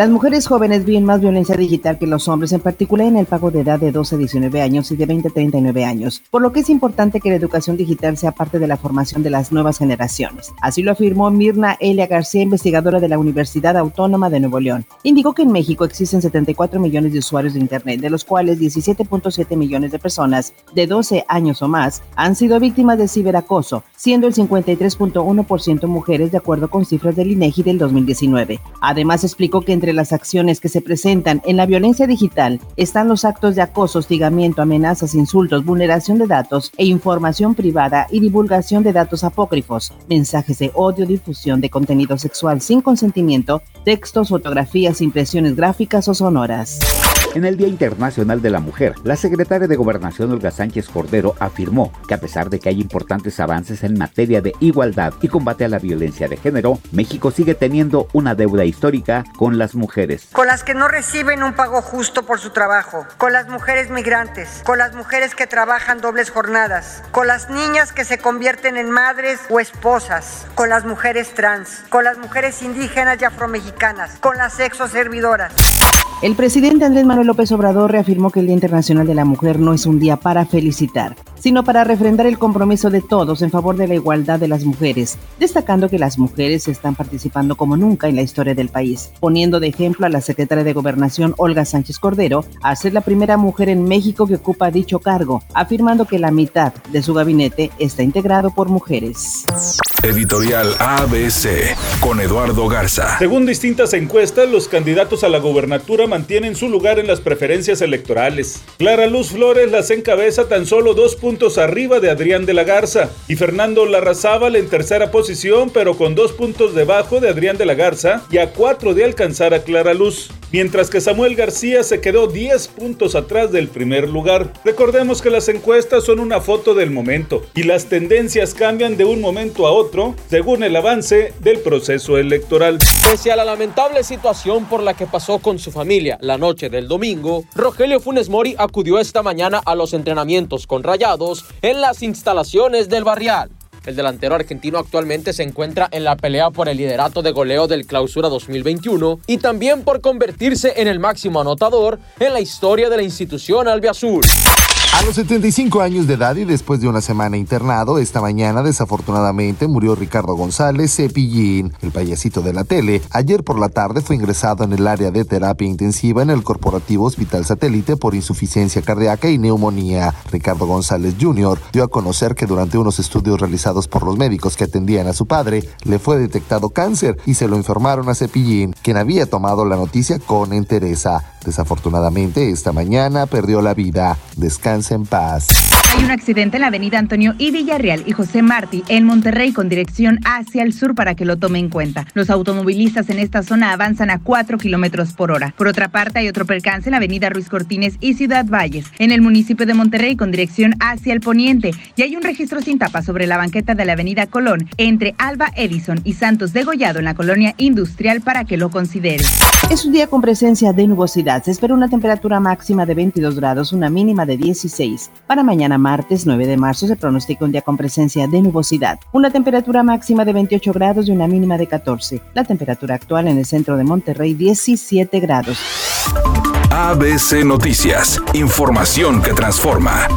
Las mujeres jóvenes viven más violencia digital que los hombres, en particular en el pago de edad de 12 a 19 años y de 20 a 39 años, por lo que es importante que la educación digital sea parte de la formación de las nuevas generaciones. Así lo afirmó Mirna Elia García, investigadora de la Universidad Autónoma de Nuevo León. Indicó que en México existen 74 millones de usuarios de Internet, de los cuales 17.7 millones de personas de 12 años o más han sido víctimas de ciberacoso, siendo el 53.1% mujeres de acuerdo con cifras del INEGI del 2019. Además explicó que entre las acciones que se presentan en la violencia digital están los actos de acoso, hostigamiento, amenazas, insultos, vulneración de datos e información privada y divulgación de datos apócrifos, mensajes de odio, difusión de contenido sexual sin consentimiento, textos, fotografías, impresiones gráficas o sonoras. En el Día Internacional de la Mujer, la secretaria de Gobernación Olga Sánchez Cordero afirmó que a pesar de que hay importantes avances en materia de igualdad y combate a la violencia de género, México sigue teniendo una deuda histórica con las mujeres. Con las que no reciben un pago justo por su trabajo, con las mujeres migrantes, con las mujeres que trabajan dobles jornadas, con las niñas que se convierten en madres o esposas, con las mujeres trans, con las mujeres indígenas y afromexicanas, con las sexoservidoras. El presidente Andrés Manuel López Obrador reafirmó que el Día Internacional de la Mujer no es un día para felicitar, sino para refrendar el compromiso de todos en favor de la igualdad de las mujeres, destacando que las mujeres están participando como nunca en la historia del país, poniendo de ejemplo a la secretaria de Gobernación Olga Sánchez Cordero a ser la primera mujer en México que ocupa dicho cargo, afirmando que la mitad de su gabinete está integrado por mujeres. Editorial ABC con Eduardo Garza. Según distintas encuestas, los candidatos a la gobernatura mantienen su lugar en las preferencias electorales. Clara Luz Flores las encabeza tan solo dos puntos arriba de Adrián de la Garza. Y Fernando Larrazábal en tercera posición, pero con dos puntos debajo de Adrián de la Garza y a cuatro de alcanzar a Clara Luz mientras que Samuel García se quedó 10 puntos atrás del primer lugar. Recordemos que las encuestas son una foto del momento y las tendencias cambian de un momento a otro según el avance del proceso electoral. Pese a la lamentable situación por la que pasó con su familia la noche del domingo, Rogelio Funes Mori acudió esta mañana a los entrenamientos con Rayados en las instalaciones del Barrial. El delantero argentino actualmente se encuentra en la pelea por el liderato de goleo del Clausura 2021 y también por convertirse en el máximo anotador en la historia de la institución albiazul. A los 75 años de edad y después de una semana internado, esta mañana desafortunadamente murió Ricardo González Cepillín, el payasito de la tele. Ayer por la tarde fue ingresado en el área de terapia intensiva en el Corporativo Hospital Satélite por insuficiencia cardíaca y neumonía. Ricardo González Jr. dio a conocer que durante unos estudios realizados por los médicos que atendían a su padre, le fue detectado cáncer y se lo informaron a Cepillín, quien había tomado la noticia con entereza. Desafortunadamente, esta mañana perdió la vida. Descansa en paz. Hay un accidente en la avenida Antonio y Villarreal y José Martí en Monterrey con dirección hacia el sur para que lo tome en cuenta. Los automovilistas en esta zona avanzan a 4 kilómetros por hora. Por otra parte, hay otro percance en la avenida Ruiz Cortines y Ciudad Valles, en el municipio de Monterrey con dirección hacia el poniente. Y hay un registro sin tapa sobre la banqueta de la avenida Colón entre Alba Edison y Santos Degollado en la colonia industrial para que lo considere. Es un día con presencia de nubosidad. Se espera una temperatura máxima de 22 grados, una mínima de 16. Para mañana martes 9 de marzo se pronostica un día con presencia de nubosidad. Una temperatura máxima de 28 grados y una mínima de 14. La temperatura actual en el centro de Monterrey 17 grados. ABC Noticias. Información que transforma.